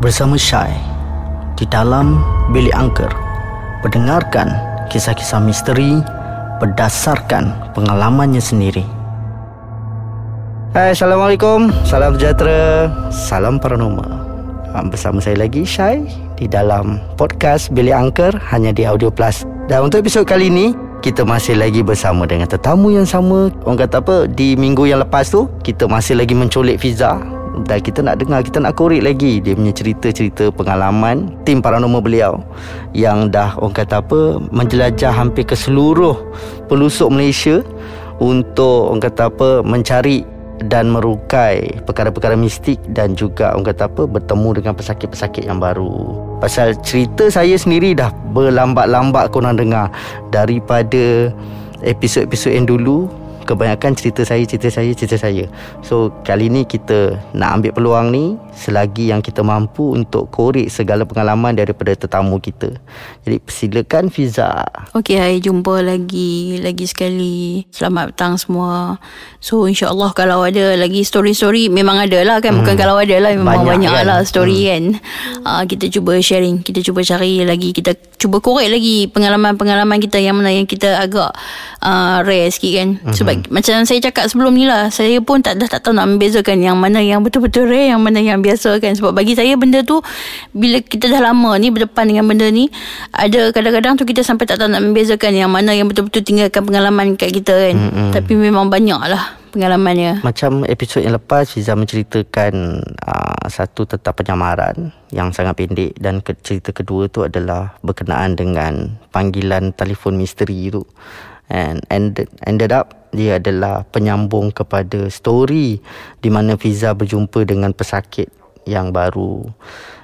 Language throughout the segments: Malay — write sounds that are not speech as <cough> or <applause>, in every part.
bersama Syai di dalam bilik angker mendengarkan kisah-kisah misteri berdasarkan pengalamannya sendiri. Hai, Assalamualaikum. Salam sejahtera. Salam paranormal. Ah, Bersama saya lagi Syai di dalam podcast Bilik Angker hanya di Audio Plus. Dan untuk episod kali ini kita masih lagi bersama dengan tetamu yang sama. Orang kata apa di minggu yang lepas tu kita masih lagi menculik Fiza dan kita nak dengar kita nak korek lagi dia punya cerita-cerita pengalaman tim paranormal beliau yang dah orang kata apa menjelajah hampir ke seluruh pelosok Malaysia untuk orang kata apa mencari dan merukai perkara-perkara mistik dan juga orang kata apa bertemu dengan pesakit-pesakit yang baru. Pasal cerita saya sendiri dah berlambat-lambat korang dengar daripada episod-episod yang dulu kebanyakan cerita saya, cerita saya, cerita saya. So, kali ni kita nak ambil peluang ni selagi yang kita mampu untuk korek segala pengalaman daripada tetamu kita. Jadi, persilakan Fiza. Okey, hai jumpa lagi lagi sekali. Selamat petang semua. So insya-Allah kalau ada lagi story-story memang ada lah kan. Bukan Hmm. kalau ada lah memang Banyak banyak, kan? lah story kan. Uh, kita cuba sharing, kita cuba cari lagi, kita cuba korek lagi pengalaman-pengalaman kita yang mana yang kita agak uh, rare sikit kan. Sebab macam saya cakap sebelum ni lah, saya pun tak dah tak tahu nak membezakan yang mana yang betul-betul rare, yang mana yang biasa kan. Sebab bagi saya benda tu bila kita dah lama ni berdepan dengan benda ni, ada kadang-kadang tu kita sampai tak tahu nak membezakan yang mana yang betul-betul tinggalkan pengalaman kat kita kan. Mm-mm. Tapi memang banyak lah pengalamannya. Macam episod yang lepas Fiza menceritakan uh, satu tentang penyamaran yang sangat pendek dan ke, cerita kedua tu adalah berkenaan dengan panggilan telefon misteri tu. And ended, ended up dia adalah penyambung kepada story di mana Fiza berjumpa dengan pesakit yang baru.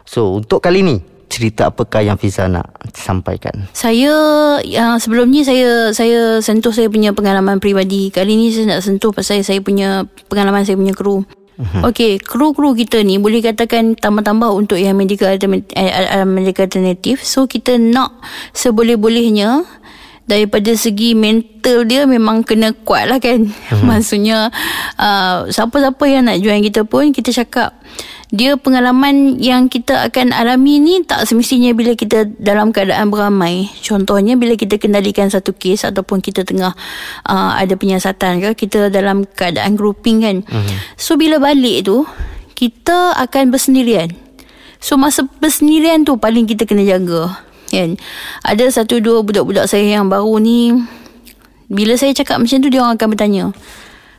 So untuk kali ni cerita apakah yang Fiza nak sampaikan? Saya yang sebelum ni saya saya sentuh saya punya pengalaman peribadi. Kali ni saya nak sentuh pasal saya punya pengalaman saya punya kru. Uh-huh. Okey, kru-kru kita ni boleh katakan tambah-tambah untuk yang medical alternative, eh, medical alternative. So kita nak seboleh-bolehnya daripada segi mental dia memang kena kuat lah kan. Uh-huh. <laughs> Maksudnya uh, siapa-siapa yang nak join kita pun kita cakap dia pengalaman yang kita akan alami ni tak semestinya bila kita dalam keadaan beramai. Contohnya bila kita kendalikan satu kes ataupun kita tengah uh, ada penyiasatan ke, kita dalam keadaan grouping kan. Uh-huh. So bila balik tu, kita akan bersendirian. So masa bersendirian tu paling kita kena jaga. Kan? Ada satu dua budak-budak saya yang baru ni, bila saya cakap macam tu, dia orang akan bertanya,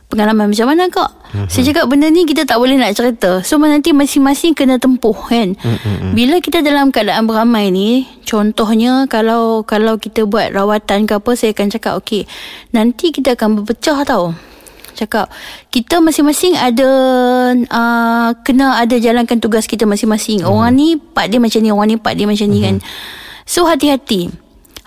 pengalaman macam mana kak? Mm-hmm. Saya cakap benda ni kita tak boleh nak cerita. So nanti masing-masing kena tempuh kan. Mm-hmm. Bila kita dalam keadaan beramai ni, contohnya kalau kalau kita buat rawatan ke apa, saya akan cakap okey, nanti kita akan berpecah tau. Cakap kita masing-masing ada uh, kena ada jalankan tugas kita masing-masing. Mm-hmm. Orang ni part dia macam ni, orang ni part dia macam ni mm-hmm. kan. So hati-hati.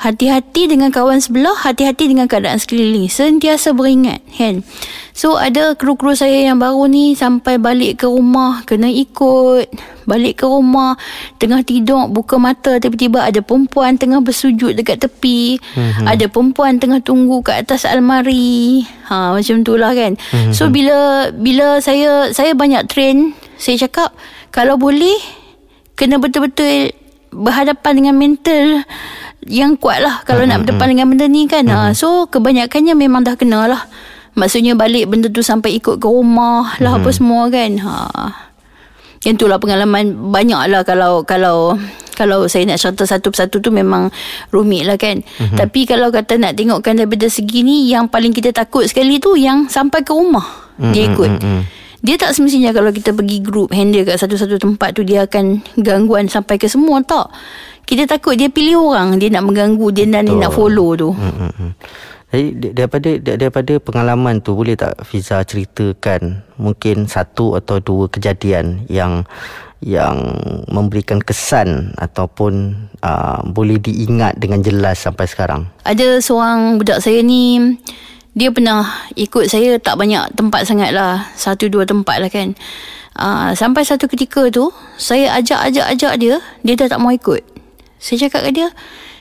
Hati-hati dengan kawan sebelah, hati-hati dengan keadaan sekeliling. Sentiasa beringat, kan? So, ada kru-kru saya yang baru ni sampai balik ke rumah, kena ikut. Balik ke rumah, tengah tidur, buka mata, tiba-tiba ada perempuan tengah bersujud dekat tepi. Mm-hmm. Ada perempuan tengah tunggu kat atas almari. Ha, macam tu lah kan? Mm-hmm. So, bila bila saya saya banyak train, saya cakap, kalau boleh, kena betul-betul berhadapan dengan mental yang kuat lah kalau mm-hmm. nak berdepan dengan benda ni kan. Mm-hmm. So kebanyakannya memang dah kena lah. Maksudnya balik benda tu sampai ikut ke rumah lah mm-hmm. apa semua kan. Ha. Yang tu lah pengalaman banyak lah kalau kalau kalau saya nak cerita satu persatu tu memang rumit lah kan. Mm-hmm. Tapi kalau kata nak tengokkan daripada segi ni yang paling kita takut sekali tu yang sampai ke rumah mm-hmm. dia ikut. Mm-hmm. Dia tak semestinya kalau kita pergi group handle kat satu-satu tempat tu dia akan gangguan sampai ke semua tak. Kita takut dia pilih orang dia nak mengganggu dia dan dia nak follow tu. Hmm. Jadi daripada daripada pengalaman tu boleh tak Fiza ceritakan mungkin satu atau dua kejadian yang yang memberikan kesan ataupun uh, boleh diingat dengan jelas sampai sekarang. Ada seorang budak saya ni dia pernah ikut saya tak banyak tempat sangat lah satu dua tempat lah kan. Uh, sampai satu ketika tu saya ajak-ajak-ajak dia dia dah tak mau ikut. Saya cakap ke dia,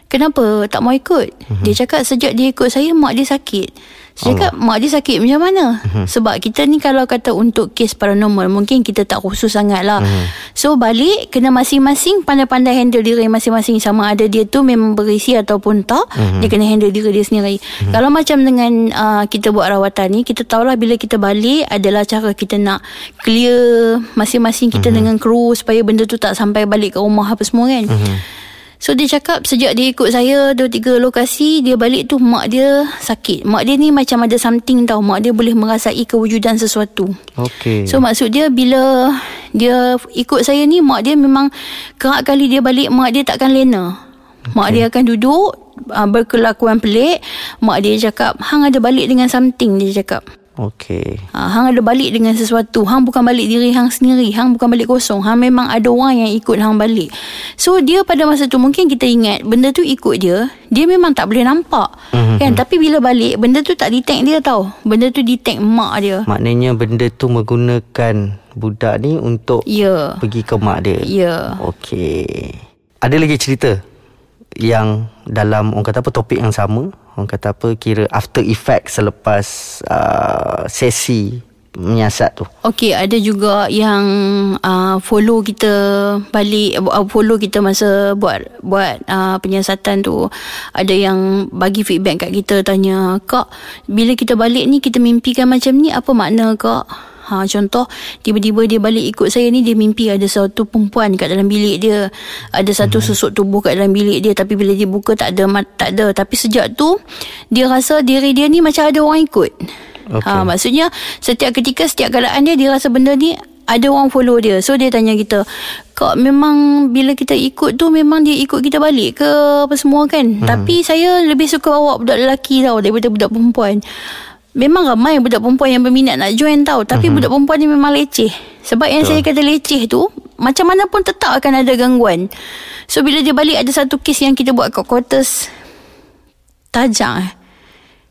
kenapa tak mau ikut? Mm-hmm. Dia cakap sejak dia ikut saya, mak dia sakit. Saya cakap mak dia sakit macam mana? Mhm. Sebab kita ni kalau kata untuk kes paranormal Mungkin kita tak khusus sangat lah Mhm. So balik Kena masing-masing Pandai-pandai handle diri masing-masing. Sama ada dia tu memang berisi Ataupun tak Mhm. Dia kena handle diri dia sendiri. Kalau macam dengan uh, Kita buat rawatan ni Kita tahulah bila kita balik Adalah cara kita nak Clear Masing-masing kita dengan kru Supaya benda tu tak sampai balik ke rumah Apa semua kan So dia cakap sejak dia ikut saya dua tiga lokasi dia balik tu mak dia sakit. Mak dia ni macam ada something tau. Mak dia boleh merasai kewujudan sesuatu. Okey. So maksud dia bila dia ikut saya ni mak dia memang kerap kali dia balik mak dia takkan lena. Mak dia akan duduk uh, berkelakuan pelik. Mak dia cakap hang ada balik dengan something dia cakap. Okey. Ha, hang ada balik dengan sesuatu. Hang bukan balik diri hang sendiri. Hang bukan balik kosong. Hang memang ada orang yang ikut hang balik. So dia pada masa tu mungkin kita ingat benda tu ikut dia. Dia memang tak boleh nampak. Mm-hmm. Kan? Tapi bila balik benda tu tak detect dia tau. Benda tu detect mak dia. Maknanya benda tu menggunakan budak ni untuk Ya. pergi ke mak dia. Ya. Okey. Ada lagi cerita yang dalam orang kata apa topik yang sama, orang kata apa kira after effect selepas uh, sesi menyiasat tu. Okey, ada juga yang uh, follow kita balik uh, follow kita masa buat buat uh, penyiasatan tu. Ada yang bagi feedback kat kita tanya, "Kak, bila kita balik ni kita mimpikan macam ni apa makna, Kak?" Ha, contoh tiba-tiba dia balik ikut saya ni dia mimpi ada satu perempuan kat dalam bilik dia. Ada satu hmm. susuk tubuh kat dalam bilik dia tapi bila dia buka tak ada mat- tak ada. Tapi sejak tu dia rasa diri dia ni macam ada orang ikut. Okey. Ha, maksudnya setiap ketika setiap keadaan dia dia rasa benda ni ada orang follow dia. So dia tanya kita, "Kak memang bila kita ikut tu memang dia ikut kita balik ke apa semua kan?" Hmm. Tapi saya lebih suka bawa budak lelaki tau daripada budak perempuan. Memang ramai budak perempuan yang berminat nak join tau Tapi uh-huh. budak perempuan ni memang leceh Sebab yang saya kata leceh tu Macam mana pun tetap akan ada gangguan So bila dia balik ada satu kes yang kita buat kat quarters Tajak eh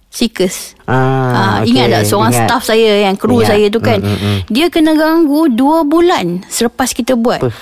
Sikus Ah, Ah, ingat tak seorang ingat. staff saya yang kru Ingat. saya tu kan. Mm, mm, mm. Dia kena ganggu dua bulan selepas kita buat. Puh.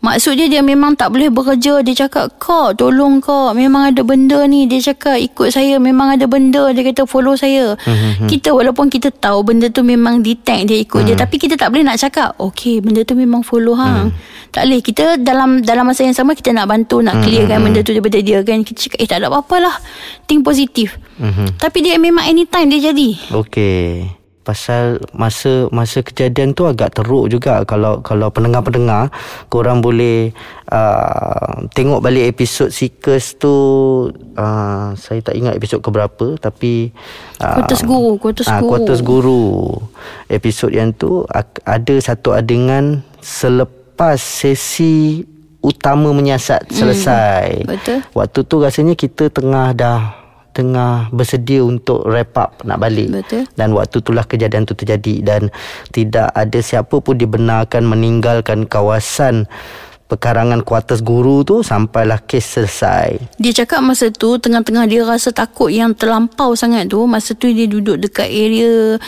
Maksud dia memang tak boleh bekerja. Dia cakap, "Kak, tolong kak. Memang ada benda ni." Dia cakap, "Ikut saya memang ada benda." Dia kata, "Follow saya." Mm-hmm. Kita walaupun kita tahu benda tu memang detect dia ikut Mm. dia, tapi kita tak boleh nak cakap, "Okey, benda tu memang follow hang." Tak boleh. Kita dalam dalam masa yang sama kita nak bantu nak clearkan benda tu daripada dia kan. Kita cakap, "Eh, tak ada apa-apalah. Think positif." Mhm. Tapi dia memang anytime dia jadi. Okey. Pasal masa masa kejadian tu agak teruk juga kalau kalau pendengar-pendengar korang boleh uh, tengok balik episod Seekers tu uh, saya tak ingat episod ke berapa tapi uh, Quarters Guru, Quarters ah, Guru. Quarters Guru episod yang tu ada satu adegan selepas sesi utama menyiasat selesai betul. waktu tu rasanya kita tengah dah tengah bersedia untuk wrap up nak balik Betul. dan waktu itulah kejadian tu terjadi dan tidak ada siapa pun dibenarkan meninggalkan kawasan pekarangan kuartus guru tu sampailah kes selesai. Dia cakap masa tu tengah-tengah dia rasa takut yang terlampau sangat tu masa tu dia duduk dekat area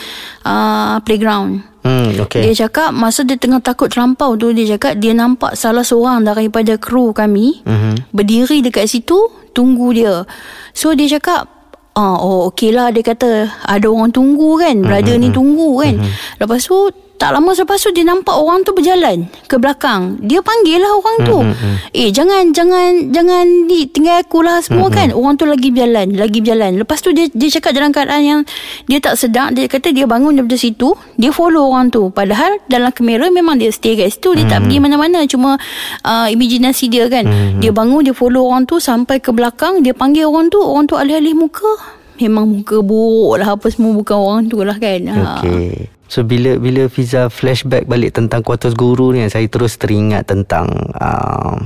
uh, playground. Hmm okey. Dia cakap masa dia tengah takut terlampau tu dia cakap dia nampak salah seorang daripada kru kami Mhm. berdiri dekat situ tunggu dia. So dia cakap Ah, oh okey lah dia kata ada orang tunggu kan brother Mhm. ni tunggu kan lepas tu tak lama selepas tu dia nampak orang tu berjalan ke belakang. Dia panggil lah orang tu. Mhm, eh jangan jangan jangan ni tinggal aku lah semua Mhm. kan. orang tu lagi berjalan lagi berjalan. Lepas tu dia dia cakap dalam keadaan yang dia tak sedar dia kata dia bangun daripada situ dia follow orang tu. Padahal dalam kamera memang dia stay kat situ. Dia tak pergi mana-mana. Cuma uh, imajinasi dia kan. Dia bangun dia follow orang tu sampai ke belakang. Dia panggil orang tu. Orang tu alih-alih muka. Memang muka buruk lah. Apa semua bukan orang tu lah kan. Ha. Okey. So bila bila Fiza flashback balik tentang kuartus guru ni saya terus teringat tentang uh,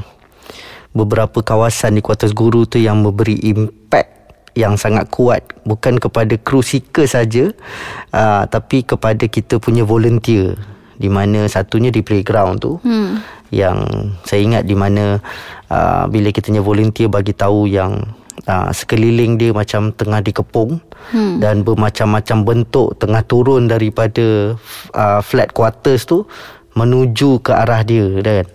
beberapa kawasan di kuartus guru tu yang memberi impact yang sangat kuat bukan kepada kru seeker saja uh, tapi kepada kita punya volunteer di mana satunya di playground tu hmm. yang saya ingat di mana uh, bila kita punya volunteer bagi tahu yang uh, sekeliling dia macam tengah dikepung hmm. dan bermacam-macam bentuk tengah turun daripada uh, flat quarters tu menuju ke arah dia kan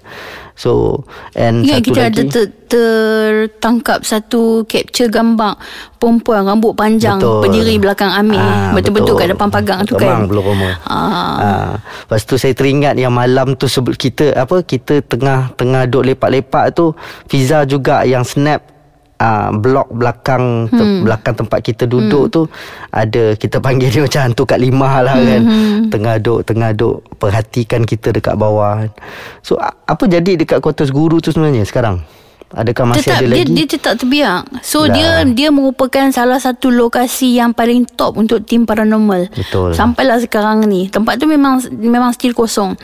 So and Ingat satu kita lagi ada ter, tertangkap satu capture gambar perempuan rambut panjang Betul. berdiri belakang Amir. Ah, Betul-betul kat depan pagang tu kan. Kemang belum rumah. Ah. Ah. Lepas tu saya teringat yang malam tu sebelum kita apa kita tengah tengah duk lepak-lepak tu Fiza juga yang snap Uh, blok belakang te, Hmm. belakang tempat kita duduk tu ada kita panggil dia <laughs> macam hantu kat lima lah kan Hmm. tengah duk tengah duk perhatikan kita dekat bawah so apa jadi dekat quarters guru tu sebenarnya sekarang adakah masih tetap ada dia, lagi dia tetap terbiak. So Lah. dia dia merupakan salah satu lokasi yang paling top untuk tim paranormal. Betul. Sampailah sekarang ni. Tempat tu memang memang still kosong.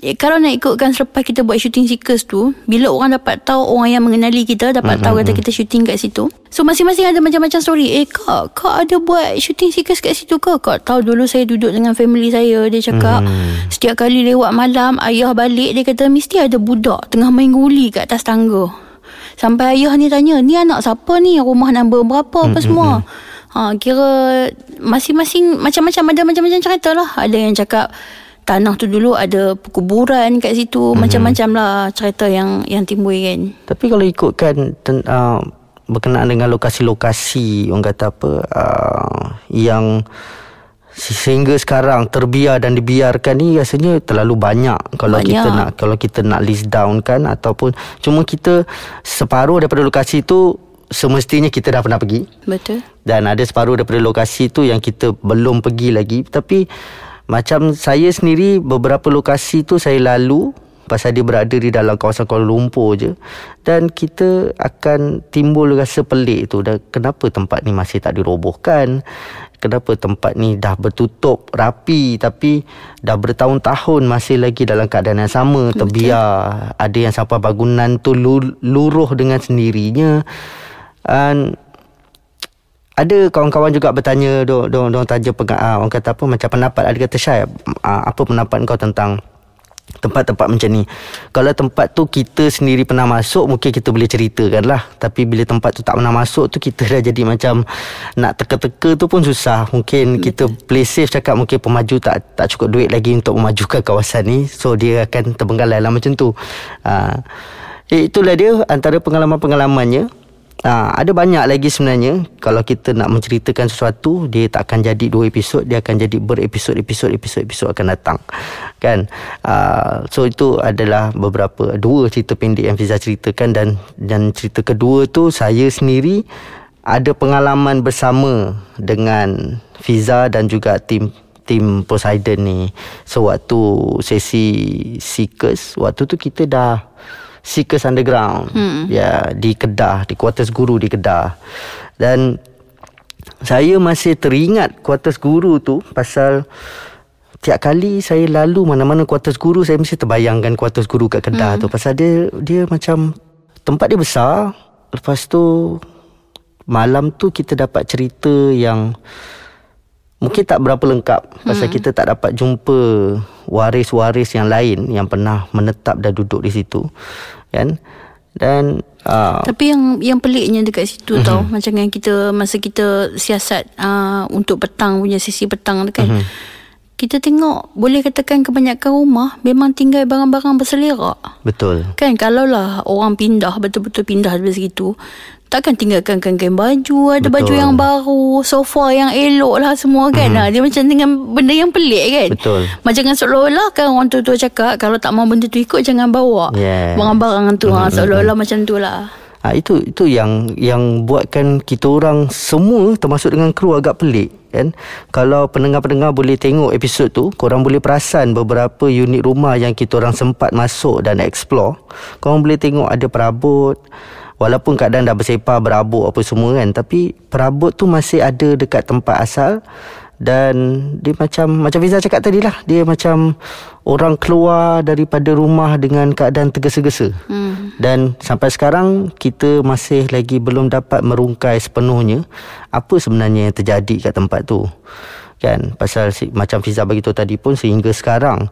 Eh, Kalau nak ikutkan selepas kita buat shooting seekers tu, bila orang dapat tahu orang yang mengenali kita dapat Hmm, tahu kata kita shooting kat situ. So masing-masing ada macam-macam story. Eh kak, kak ada buat shooting seekers kat situ ke? Kak tahu dulu saya duduk dengan family saya. Dia cakap Hmm. setiap kali lewat malam ayah balik dia kata mesti ada budak tengah main guli kat atas tangga. Sampai ayah ni tanya, ni anak siapa ni? Rumah nombor berapa apa semua? Ha, kira masing-masing macam-macam ada macam-macam cerita lah. Ada yang cakap tanah tu dulu ada perkuburan kat situ. Macam-macam lah cerita yang yang timbul kan. Tapi kalau ikutkan ten, uh, berkenaan dengan lokasi-lokasi orang kata apa uh, yang se- sehingga sekarang terbiar dan dibiarkan ni rasanya terlalu banyak kalau Banyak. kita nak kalau kita nak list down kan ataupun cuma kita separuh daripada lokasi tu semestinya kita dah pernah pergi Betul. dan ada separuh daripada lokasi tu yang kita belum pergi lagi tapi macam saya sendiri beberapa lokasi tu saya lalu pasal dia berada di dalam kawasan Kuala Lumpur je. Dan kita akan timbul rasa pelik tu dan kenapa tempat ni masih tak dirobohkan? Kenapa tempat ni dah bertutup rapi tapi dah bertahun-tahun masih lagi dalam keadaan yang sama? Terbiar. Ada yang sampai bangunan tu lu- luruh dengan sendirinya. And ada kawan-kawan juga bertanya dong dong dong tanya pega, uh, orang kata apa macam pendapat? Ada kata Syai uh, apa pendapat kau tentang tempat-tempat macam ni. Kalau tempat tu kita sendiri pernah masuk mungkin kita boleh ceritakan lah. Tapi bila tempat tu tak pernah masuk tu kita dah jadi macam nak teka-teka tu pun susah. Mungkin kita play safe cakap mungkin pemaju tak tak cukup duit lagi untuk memajukan kawasan ni. So dia akan terbengkalai lah macam tu. Uh, itulah dia antara pengalaman-pengalamannya Ha, ada banyak lagi sebenarnya. Kalau kita nak menceritakan sesuatu Dia tak akan jadi dua episod Dia akan jadi berepisod Episod Episod Episod akan datang. Kan? Uh, So itu adalah beberapa Dua cerita pendek yang Fiza ceritakan Dan dan cerita kedua tu Saya sendiri Ada pengalaman bersama Dengan Fiza dan juga tim tim Poseidon ni. Sewaktu sesi Seekers waktu tu kita dah Seekers Underground hmm. ya di Kedah di quarters guru di Kedah dan saya masih teringat quarters guru tu pasal tiap kali saya lalu mana-mana quarters guru saya mesti terbayangkan quarters guru kat Kedah hmm. tu pasal dia dia macam tempat dia besar lepas tu malam tu kita dapat cerita yang mungkin tak berapa lengkap pasal kita tak dapat jumpa waris-waris yang lain yang pernah menetap dan duduk di situ kan dan uh, Tapi yang yang peliknya dekat situ mm-hmm. tau macam yang kita masa kita siasat uh, untuk petang punya sesi petang tu kan. Mm-hmm. Kita tengok boleh katakan kebanyakan rumah memang tinggal barang-barang berselerak. betul Kan kalau lah orang pindah betul-betul pindah dari situ takkan tinggalkan kain-kain baju, ada Betul. baju yang baru, sofa yang elok lah semua kan. Mm-hmm. Dia macam dengan benda yang pelik kan. Betul. Macam kan seolah-olah kan orang tua-tua cakap kalau tak mau benda tu ikut jangan bawa. Yes. Barang-barang tu mm-hmm. ha, seolah-olah macam tu lah. Ha, itu itu yang yang buatkan kita orang semua termasuk dengan kru agak pelik kan. Kalau pendengar-pendengar boleh tengok episod tu, korang boleh perasan beberapa unit rumah yang kita orang sempat masuk dan explore. Korang boleh tengok ada perabot walaupun keadaan dah bersepah berabuk apa semua kan tapi perabot tu masih ada dekat tempat asal. Dan dia macam macam Fiza cakap tadi lah dia macam orang keluar daripada rumah dengan keadaan tergesa-gesa. Hmm. dan sampai sekarang kita masih lagi belum dapat merungkai sepenuhnya apa sebenarnya yang terjadi kat tempat tu. Kan pasal si, macam Fiza bagi tahu tadi pun sehingga sekarang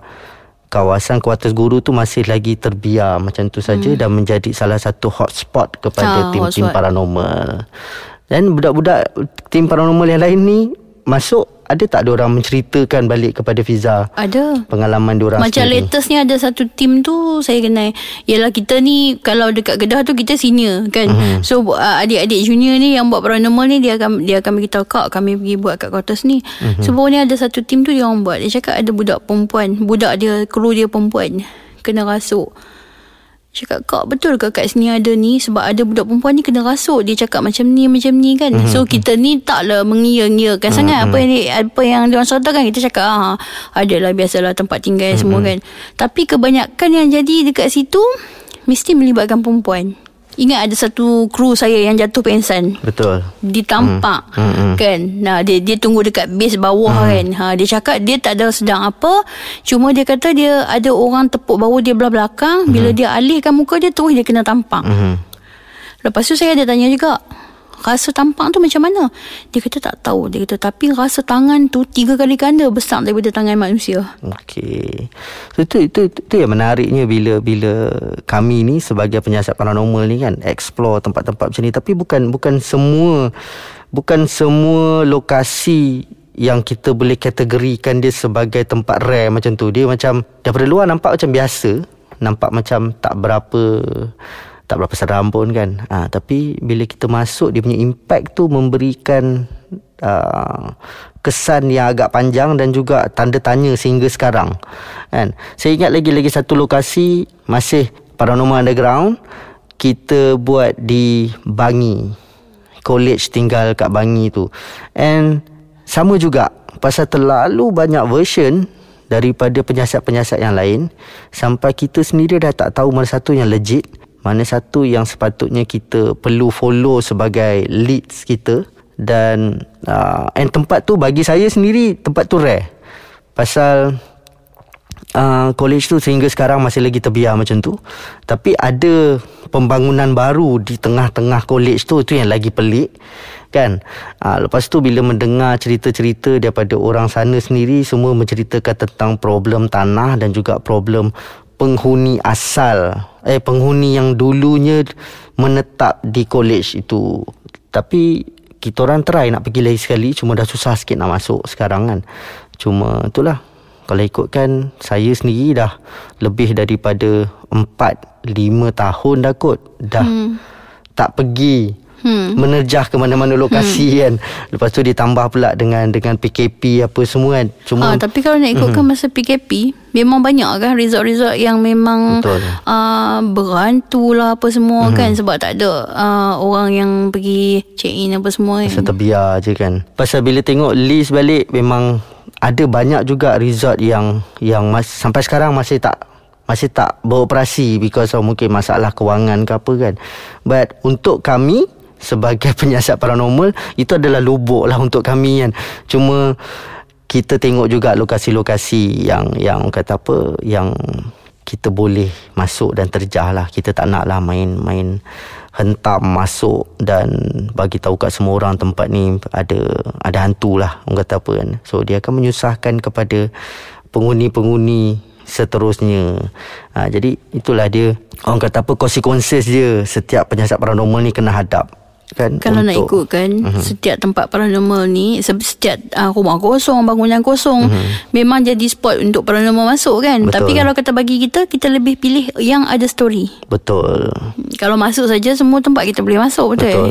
kawasan kuartus guru tu masih lagi terbiar macam tu saja hmm. dan menjadi salah satu hotspot kepada Ah, tim-tim hotspot. paranormal dan budak-budak tim paranormal yang lain ni masuk ada tak ada orang menceritakan balik kepada Fiza Ada pengalaman dia orang Macam sendiri? latest ni ada satu team tu Saya kenal Yelah kita ni Kalau dekat Kedah tu Kita senior kan Mhm. mm-hmm. So uh, adik-adik junior ni Yang buat paranormal ni Dia akan dia akan beritahu Kak kami pergi buat kat quarters ni Mhm. mm-hmm. So baru ni ada satu team tu Dia orang buat Dia cakap ada budak perempuan Budak dia Kru dia perempuan Kena rasuk Cakap kak betul ke kat sini ada ni? Sebab ada budak perempuan ni kena rasuk. Dia cakap macam ni Macam ni kan? Mm-hmm. So kita ni taklah mengira-ngirakan mm-hmm. sangat Apa yang di- apa yang dia orang ceritakan Kita cakap ah, Adalah biasalah tempat tinggal mm-hmm. semua kan? Tapi kebanyakan yang jadi dekat situ Mesti melibatkan perempuan Ingat ada satu kru saya yang jatuh pensan Betul. Ditampak Hmm, hmm, hmm. kan? Nah dia dia tunggu dekat base bawah kan? Ha dia cakap dia tak ada sedang apa cuma dia kata dia ada orang tepuk bahu dia belah belakang. Bila dia alihkan muka dia terus dia kena tampak. Mhm. lepas tu saya ada tanya juga rasa tampak tu macam mana dia kata tak tahu dia kata tapi rasa tangan tu tiga kali ganda besar daripada tangan manusia Okey. So itu, itu itu itu yang menariknya bila bila kami ni sebagai penyiasat paranormal ni kan explore tempat-tempat macam ni tapi bukan bukan semua bukan semua lokasi yang kita boleh kategorikan dia sebagai tempat rare macam tu. Dia macam daripada luar nampak macam biasa, nampak macam tak berapa tak berapa seram pun kan. Ha, tapi bila kita masuk dia punya impact tu memberikan uh, kesan yang agak panjang dan juga tanda tanya sehingga sekarang. Kan? Saya ingat lagi lagi satu lokasi masih paranormal underground kita buat di Bangi. College tinggal kat Bangi tu. And sama juga pasal terlalu banyak version daripada penyiasat-penyiasat yang lain sampai kita sendiri dah tak tahu mana satu yang legit mana satu yang sepatutnya kita perlu follow sebagai leads kita dan uh, and tempat tu bagi saya sendiri tempat tu rare. Pasal uh, college tu sehingga sekarang masih lagi terbiar macam tu. Tapi ada pembangunan baru di tengah-tengah college tu tu yang lagi pelik kan? Uh, lepas tu bila mendengar cerita-cerita daripada orang sana sendiri semua menceritakan tentang problem tanah dan juga problem penghuni asal eh penghuni yang dulunya menetap di college itu. Tapi kita orang try nak pergi lagi sekali cuma dah susah sikit nak masuk sekarang kan. Cuma itulah kalau ikutkan saya sendiri dah lebih daripada 4 5 tahun dah kot. Dah hmm. tak pergi hmm. menerjah ke mana-mana lokasi hmm. kan lepas tu ditambah pula dengan dengan PKP apa semua kan cuma Ah, tapi kalau nak ikutkan Mhm. masa PKP Memang banyak kan resort-resort yang memang Betul. uh, Berantu lah apa semua Mhm. kan Sebab tak ada uh, orang yang pergi check in apa semua kan Pasal terbiar je kan Pasal bila tengok list balik Memang ada banyak juga resort yang yang mas, sampai sekarang masih tak masih tak beroperasi because of mungkin masalah kewangan ke apa kan. But untuk kami sebagai <laughs> penyiasat paranormal itu adalah lubuk lah untuk kami kan. Cuma kita tengok juga lokasi-lokasi yang yang kata apa yang kita boleh masuk dan terjah lah. Kita tak nak lah main-main hentam masuk dan bagi tahu kat semua orang tempat ni ada ada hantu lah orang kata apa kan. So dia akan menyusahkan kepada penghuni-penghuni seterusnya. Ha, jadi itulah dia orang kata apa consequences dia setiap penyiasat paranormal ni kena hadap. Kan, Kalau nak ikutkan uh-huh. Setiap tempat paranormal ni se- Setiap uh, rumah kosong Bangunan kosong uh-huh. Memang jadi spot Untuk paranormal masuk kan Betul. Tapi kalau kata bagi kita Kita lebih pilih Yang ada story Betul. Kalau masuk saja Semua tempat kita boleh masuk Betul, Betul.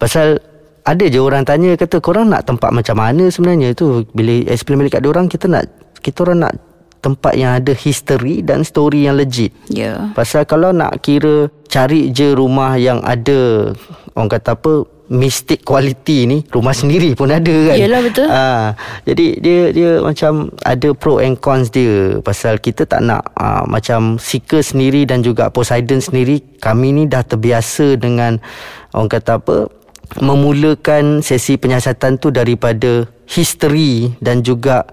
Pasal ada je orang tanya kata korang nak tempat macam mana sebenarnya tu bila explain balik kat dia orang kita nak kita orang nak tempat yang ada history dan story yang legit. Ya Pasal kalau nak kira cari je rumah yang ada orang kata apa mystic quality ni rumah sendiri pun ada kan. Yelah, betul. Ah, jadi dia dia macam ada pro and cons dia pasal kita tak nak ah, macam Seeker sendiri dan juga Poseidon sendiri kami ni dah terbiasa dengan orang kata apa memulakan sesi penyiasatan tu daripada history dan juga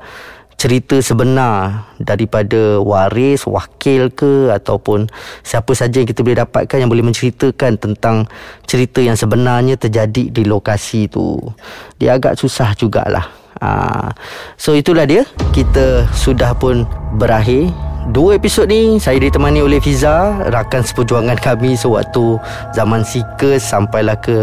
cerita sebenar daripada waris, wakil ke ataupun siapa saja yang kita boleh dapatkan yang boleh menceritakan tentang cerita yang sebenarnya terjadi di lokasi tu. Dia agak susah jugalah. Ha. So itulah dia. Kita sudah pun berakhir Dua episod ni saya ditemani oleh Fiza Rakan seperjuangan kami sewaktu zaman Seekers Sampailah ke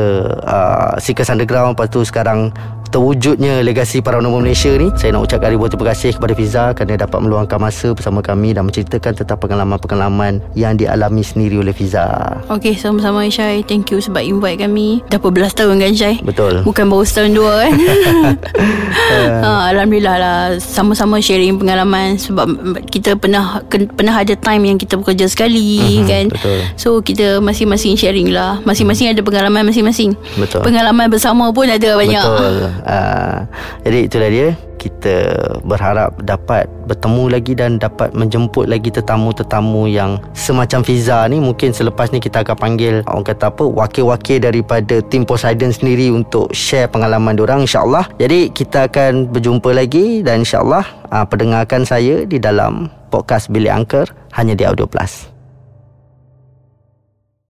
uh, Seekers Underground Lepas tu sekarang terwujudnya legasi Paranormal Malaysia ni Saya nak ucapkan ribuan terima kasih kepada Fiza Kerana dapat meluangkan masa bersama kami Dan menceritakan tentang pengalaman-pengalaman Yang dialami sendiri oleh Fiza Okey, sama-sama Syai. Thank you sebab invite kami. Dah berbelas tahun kan Syai? Betul Bukan baru setahun dua kan <laughs> <laughs> ha, Alhamdulillah lah Sama-sama sharing pengalaman Sebab kita pernah Pernah ada time yang kita bekerja sekali Mhm, kan betul. So kita masing-masing sharing lah Masing-masing ada pengalaman masing-masing Betul. Pengalaman bersama pun ada banyak Betul <laughs> uh, Jadi itulah dia. Kita berharap dapat bertemu lagi Dan dapat menjemput lagi tetamu-tetamu yang Semacam Fiza ni. Mungkin selepas ni kita akan panggil Orang kata apa Wakil-wakil daripada Tim Poseidon sendiri Untuk share pengalaman diorang InsyaAllah. Jadi kita akan berjumpa lagi Dan insyaAllah uh, Pendengarkan saya di dalam Podcast Bilik Angker Hanya di Audio Plus